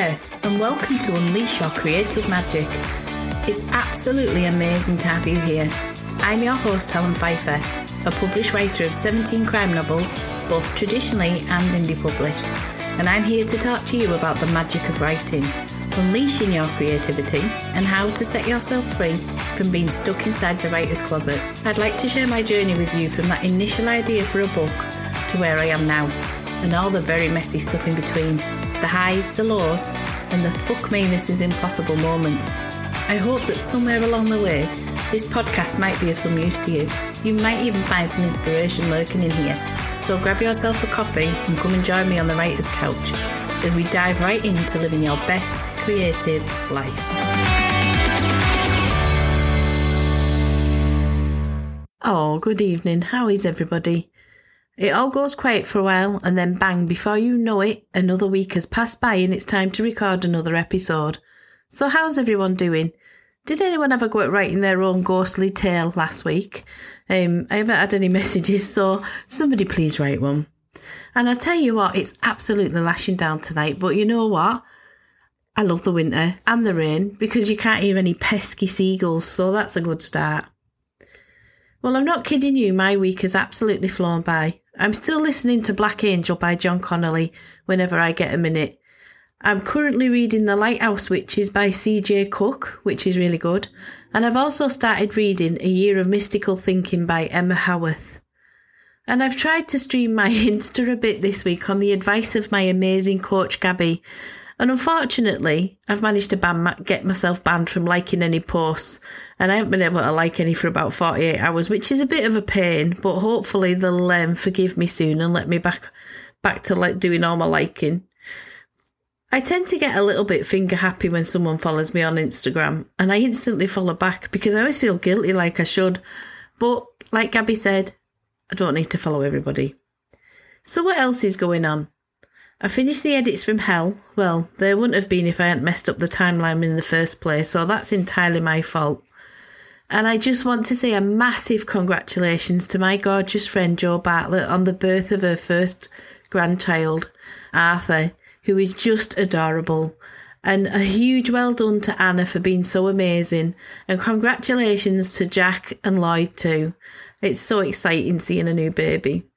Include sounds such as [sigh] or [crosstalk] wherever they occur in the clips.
there, and welcome to Unleash Your Creative Magic. It's absolutely amazing to have you here. I'm your host, Helen Pfeiffer, a published writer of 17 crime novels, both traditionally and indie published, and I'm here to talk to you about the magic of writing, unleashing your creativity, and how to set yourself free from being stuck inside the writer's closet. I'd like to share my journey with you from that initial idea for a book to where I am now, and all the very messy stuff in between the highs, the lows, and the fuck me, this is impossible moments. I hope that somewhere along the way, this podcast might be of some use to you. You might even find some inspiration lurking in here. So grab yourself a coffee and come and join me on the writer's couch as we dive right into living your best creative life. Oh, good evening. How is everybody? It all goes quiet for a while, and then bang, before you know it, another week has passed by and it's time to record another episode. So, how's everyone doing? Did anyone ever go at writing their own ghostly tale last week? Um, I haven't had any [laughs] messages, so somebody please write one. And I tell you what, it's absolutely lashing down tonight, but you know what? I love the winter and the rain because you can't hear any pesky seagulls, so that's a good start. Well, I'm not kidding you, my week has absolutely flown by. I'm still listening to Black Angel by John Connolly whenever I get a minute. I'm currently reading The Lighthouse Witches by C.J. Cooke, which is really good, and I've also started reading A Year of Mystical Thinking by Emma Howarth. And I've tried to stream my [laughs] Insta a bit this week on the advice of my amazing coach Gabby, and unfortunately, I've managed to ban, get myself banned from liking any posts, and I haven't been able to like any for about 48 hours, which is a bit of a pain, but hopefully they'll um, forgive me soon and let me back back to like doing all my liking. I tend to get a little bit finger happy when someone follows me on Instagram, and I instantly follow back because I always feel guilty like I should. But like Gabby said, I don't need to follow everybody. So, what else is going on? I finished the edits from Hell. Well, there wouldn't have been if I hadn't messed up the timeline in the first place, so that's entirely my fault. And I just want to say a massive congratulations to my gorgeous friend Jo Bartlett on the birth of her first grandchild, Arthur, who is just adorable. And a huge well done to Anna for being so amazing. And congratulations to Jack and Lloyd too. It's so exciting seeing a new baby.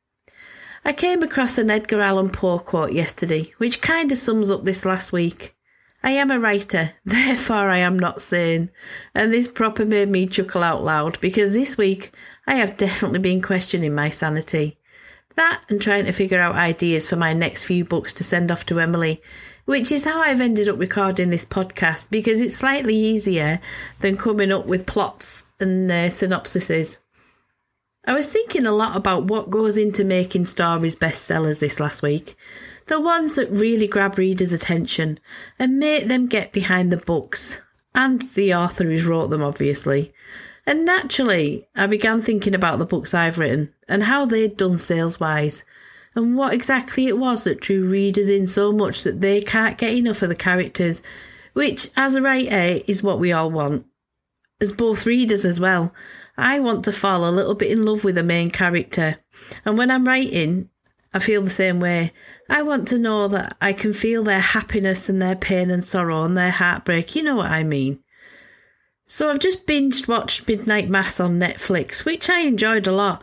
I came across an Edgar Allan Poe quote yesterday, which kind of sums up this last week. I am a writer, [laughs] therefore I am not sane. And this proper made me chuckle out loud because this week I have definitely been questioning my sanity. That and trying to figure out ideas for my next few books to send off to Emily, which is how I've ended up recording this podcast because it's slightly easier than coming up with plots and uh, synopsises. I was thinking a lot about what goes into making stories bestsellers this last week. The ones that really grab readers' attention and make them get behind the books, and the author who's wrote them, obviously. And naturally, I began thinking about the books I've written and how they'd done sales wise, and what exactly it was that drew readers in so much that they can't get enough of the characters, which, as a writer, is what we all want. As both readers as well, I want to fall a little bit in love with the main character. And when I'm writing, I feel the same way. I want to know that I can feel their happiness and their pain and sorrow and their heartbreak. You know what I mean. So I've just binged watched Midnight Mass on Netflix, which I enjoyed a lot.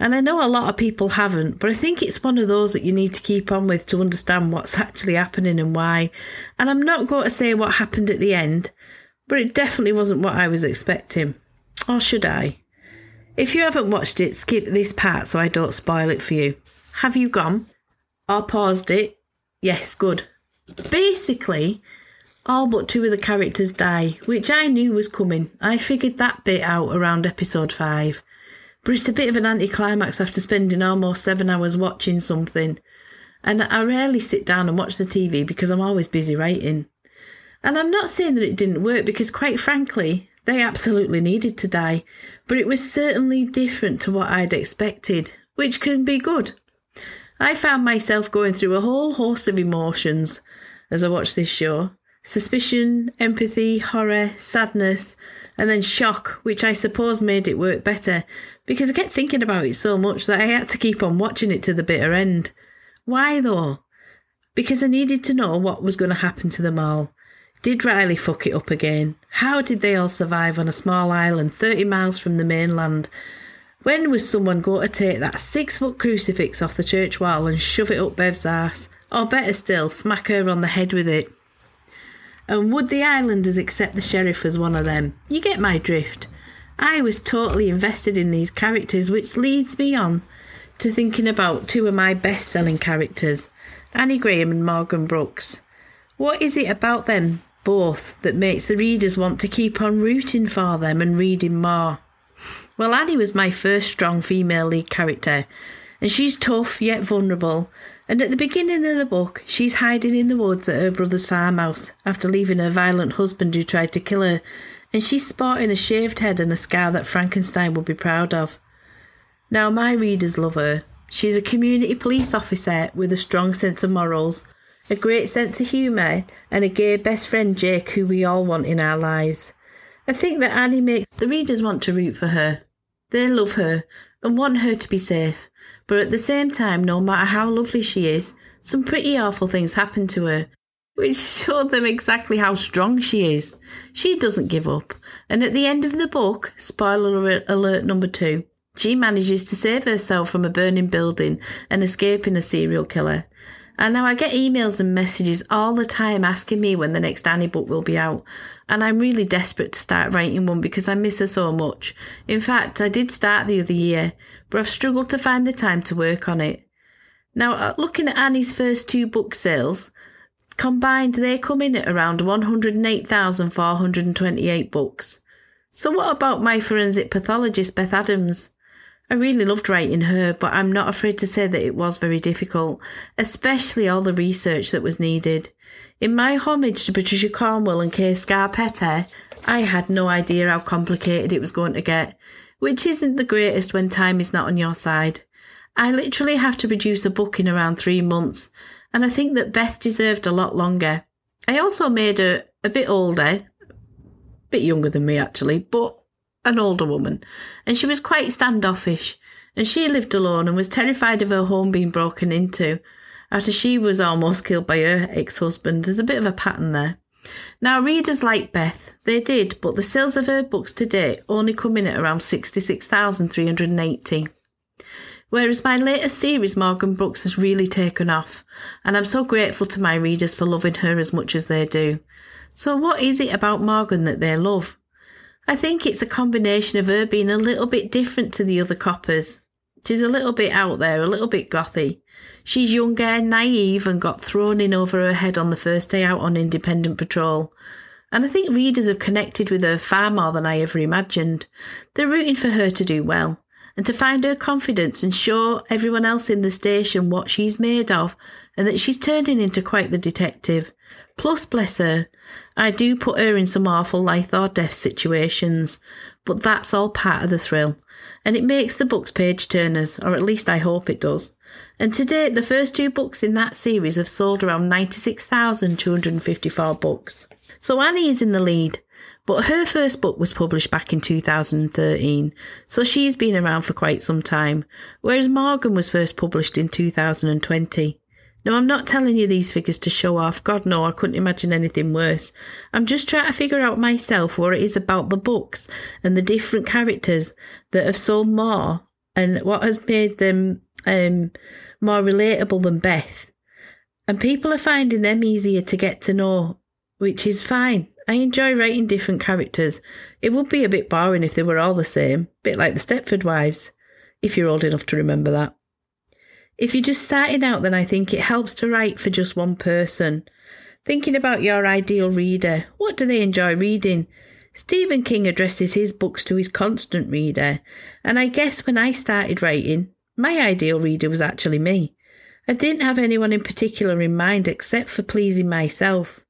And I know a lot of people haven't, but I think it's one of those that you need to keep on with to understand what's actually happening and why. And I'm not going to say what happened at the end, but it definitely wasn't what I was expecting. Or should I? If you haven't watched it, skip this part so I don't spoil it for you. Have you gone? Or paused it? Yes, good. Basically, all but two of the characters die, which I knew was coming. I figured that bit out around episode 5. But it's a bit of an anticlimax after spending almost seven hours watching something. And I rarely sit down and watch the TV because I'm always busy writing. And I'm not saying that it didn't work because, quite frankly, they absolutely needed to die, but it was certainly different to what I'd expected, which can be good. I found myself going through a whole host of emotions as I watched this show suspicion, empathy, horror, sadness, and then shock, which I suppose made it work better because I kept thinking about it so much that I had to keep on watching it to the bitter end. Why though? because I needed to know what was going to happen to them all. Did Riley fuck it up again? How did they all survive on a small island 30 miles from the mainland? When was someone going to take that six foot crucifix off the church wall and shove it up Bev's ass? Or better still, smack her on the head with it? And would the islanders accept the sheriff as one of them? You get my drift. I was totally invested in these characters, which leads me on to thinking about two of my best selling characters, Annie Graham and Morgan Brooks. What is it about them both that makes the readers want to keep on rooting for them and reading more? Well, Annie was my first strong female lead character, and she's tough yet vulnerable. And at the beginning of the book, she's hiding in the woods at her brother's farmhouse after leaving her violent husband who tried to kill her, and she's sporting a shaved head and a scar that Frankenstein would be proud of. Now, my readers love her. She's a community police officer with a strong sense of morals, a great sense of humour, and a gay best friend, Jake, who we all want in our lives. I think that Annie makes the readers want to root for her. They love her and want her to be safe, but at the same time, no matter how lovely she is, some pretty awful things happen to her, which show them exactly how strong she is. She doesn't give up, and at the end of the book, spoiler alert number two, she manages to save herself from a burning building and escaping a serial killer. And now I get emails and messages all the time asking me when the next Annie book will be out. And I'm really desperate to start writing one because I miss her so much. In fact, I did start the other year, but I've struggled to find the time to work on it. Now, uh, looking at Annie's first two book sales, combined they come in at around 108,428 books. So what about my forensic pathologist Beth Adams? I really loved writing her, but I'm not afraid to say that it was very difficult, especially all the research that was needed. In my homage to Patricia Cornwell and Kay Scarpetta, I had no idea how complicated it was going to get, which isn't the greatest when time is not on your side. I literally have to produce a book in around three months, and I think that Beth deserved a lot longer. I also made her a bit older, a bit younger than me actually, but an older woman, and she was quite standoffish, and she lived alone and was terrified of her home being broken into after she was almost killed by her ex husband. There's a bit of a pattern there. Now, readers like Beth, they did, but the sales of her books to date only come in at around 66,380. Whereas my latest series, Morgan Brooks, has really taken off, and I'm so grateful to my readers for loving her as much as they do. So, what is it about Morgan that they love? I think it's a combination of her being a little bit different to the other coppers. She's a little bit out there, a little bit gothy. She's younger, naive, and got thrown in over her head on the first day out on independent patrol. And I think readers have connected with her far more than I ever imagined. They're rooting for her to do well, and to find her confidence and show everyone else in the station what she's made of, and that she's turning into quite the detective. Plus, bless her, I do put her in some awful life or death situations, but that's all part of the thrill. And it makes the books page turners, or at least I hope it does. And to date, the first two books in that series have sold around 96,254 books. So Annie is in the lead, but her first book was published back in 2013, so she's been around for quite some time, whereas Morgan was first published in 2020. Now, I'm not telling you these figures to show off. God, no, I couldn't imagine anything worse. I'm just trying to figure out myself what it is about the books and the different characters that have sold more and what has made them um, more relatable than Beth. And people are finding them easier to get to know, which is fine. I enjoy writing different characters. It would be a bit boring if they were all the same, bit like the Stepford Wives, if you're old enough to remember that. If you're just starting out, then I think it helps to write for just one person. Thinking about your ideal reader, what do they enjoy reading? Stephen King addresses his books to his constant reader, and I guess when I started writing, my ideal reader was actually me. I didn't have anyone in particular in mind except for pleasing myself.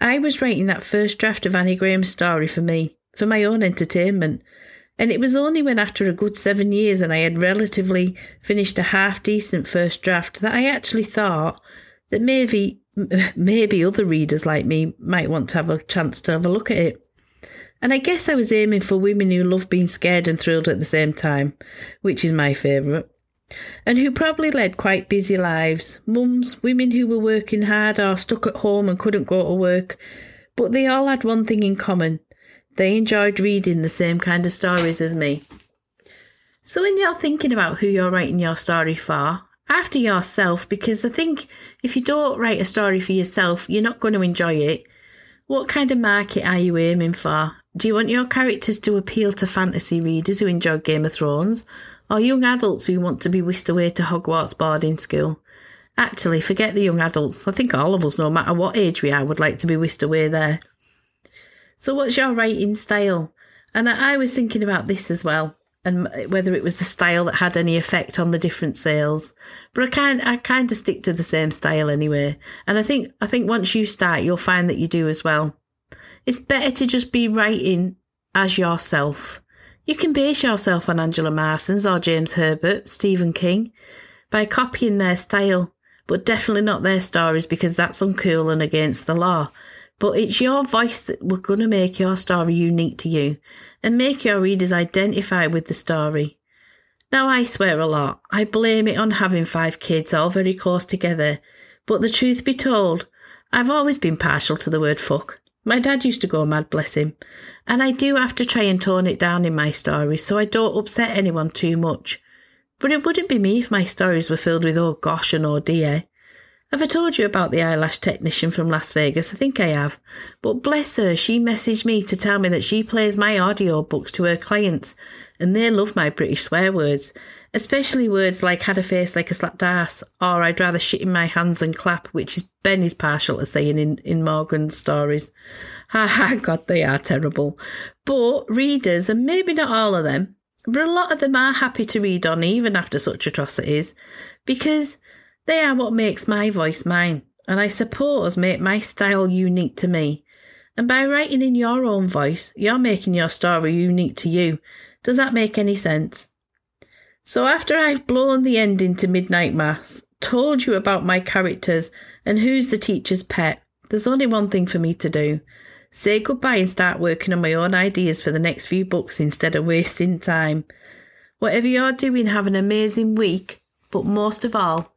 I was writing that first draft of Annie Graham's story for me, for my own entertainment, and it was only when, after a good seven years, and I had relatively finished a half decent first draft, that I actually thought that maybe [laughs] maybe other readers like me might want to have a chance to have a look at it. And I guess I was aiming for women who love being scared and thrilled at the same time, which is my favourite. and who probably led quite busy lives. Mums, women who were working hard or stuck at home and couldn't go to work. But they all had one thing in common they enjoyed reading the same kind of stories as me. So when you're thinking about who you're writing your story for, after yourself, because I think if you don't write a story for yourself, you're not going to enjoy it. What kind of market are you aiming for? Do you want your characters to appeal to fantasy readers who enjoy Game of Thrones, or young adults who want to be whisked away to Hogwarts boarding school? Actually, forget the young adults. I think all of us, no matter what age we are, would like to be whisked away there. So, what's your writing style? And I, I was thinking about this as well and whether it was the style that had any effect on the different sales. But I kind I kind of stick to the same style anyway. And I think I think once you start, you'll find that you do as well. It's better to just be writing as yourself. You can base yourself on Angela Marsons or James Herbert, Stephen King, by copying their style, but definitely not their stories because that's uncool and against the law. But it's your voice that we're going to make your story unique to you and make your readers identify with the story. Now, I swear a lot. I blame it on having five kids all very close together. But the truth be told, I've always been partial to the word fuck. My dad used to go mad, bless him. And I do have to try and tone it down in my stories so I don't upset anyone too much. But it wouldn't be me if my stories were filled with oh gosh and oh dear. Have I told you about the eyelash technician from Las Vegas? I think I have. But bless her, she messaged me to tell me that she plays my audio books to her clients and they love my British swear words, especially words like had a face like a slapped ass or I'd rather shit in my hands and clap, which is Ben is partial to saying in, in Morgan's stories. Ha ha, God, they are terrible. But readers, and maybe not all of them, but a lot of them are happy to read on even after such atrocities because they are what makes my voice mine, and I suppose make my style unique to me. And by writing in your own voice, you're making your story unique to you. Does that make any sense? So after I've blown the ending to Midnight Mass, told you about my characters and who's the teacher's pet, there's only one thing for me to do. Say goodbye and start working on my own ideas for the next few books instead of wasting time. Whatever you're doing, have an amazing week, but most of all,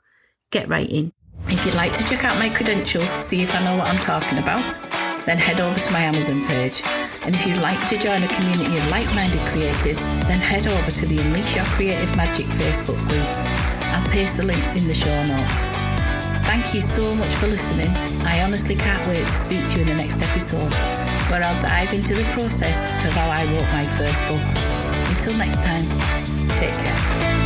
get writing. If you'd like to check out my credentials to see if I know what I'm talking about, then head over to my Amazon page. And if you'd like to join a community of like minded creatives, then head over to the Unleash Your Creative Magic Facebook group. I'll paste the links in the show notes. Thank you so much for listening. I honestly can't wait to speak to you in the next episode, where I'll dive into the process of how I wrote my first book. Until next time, take care.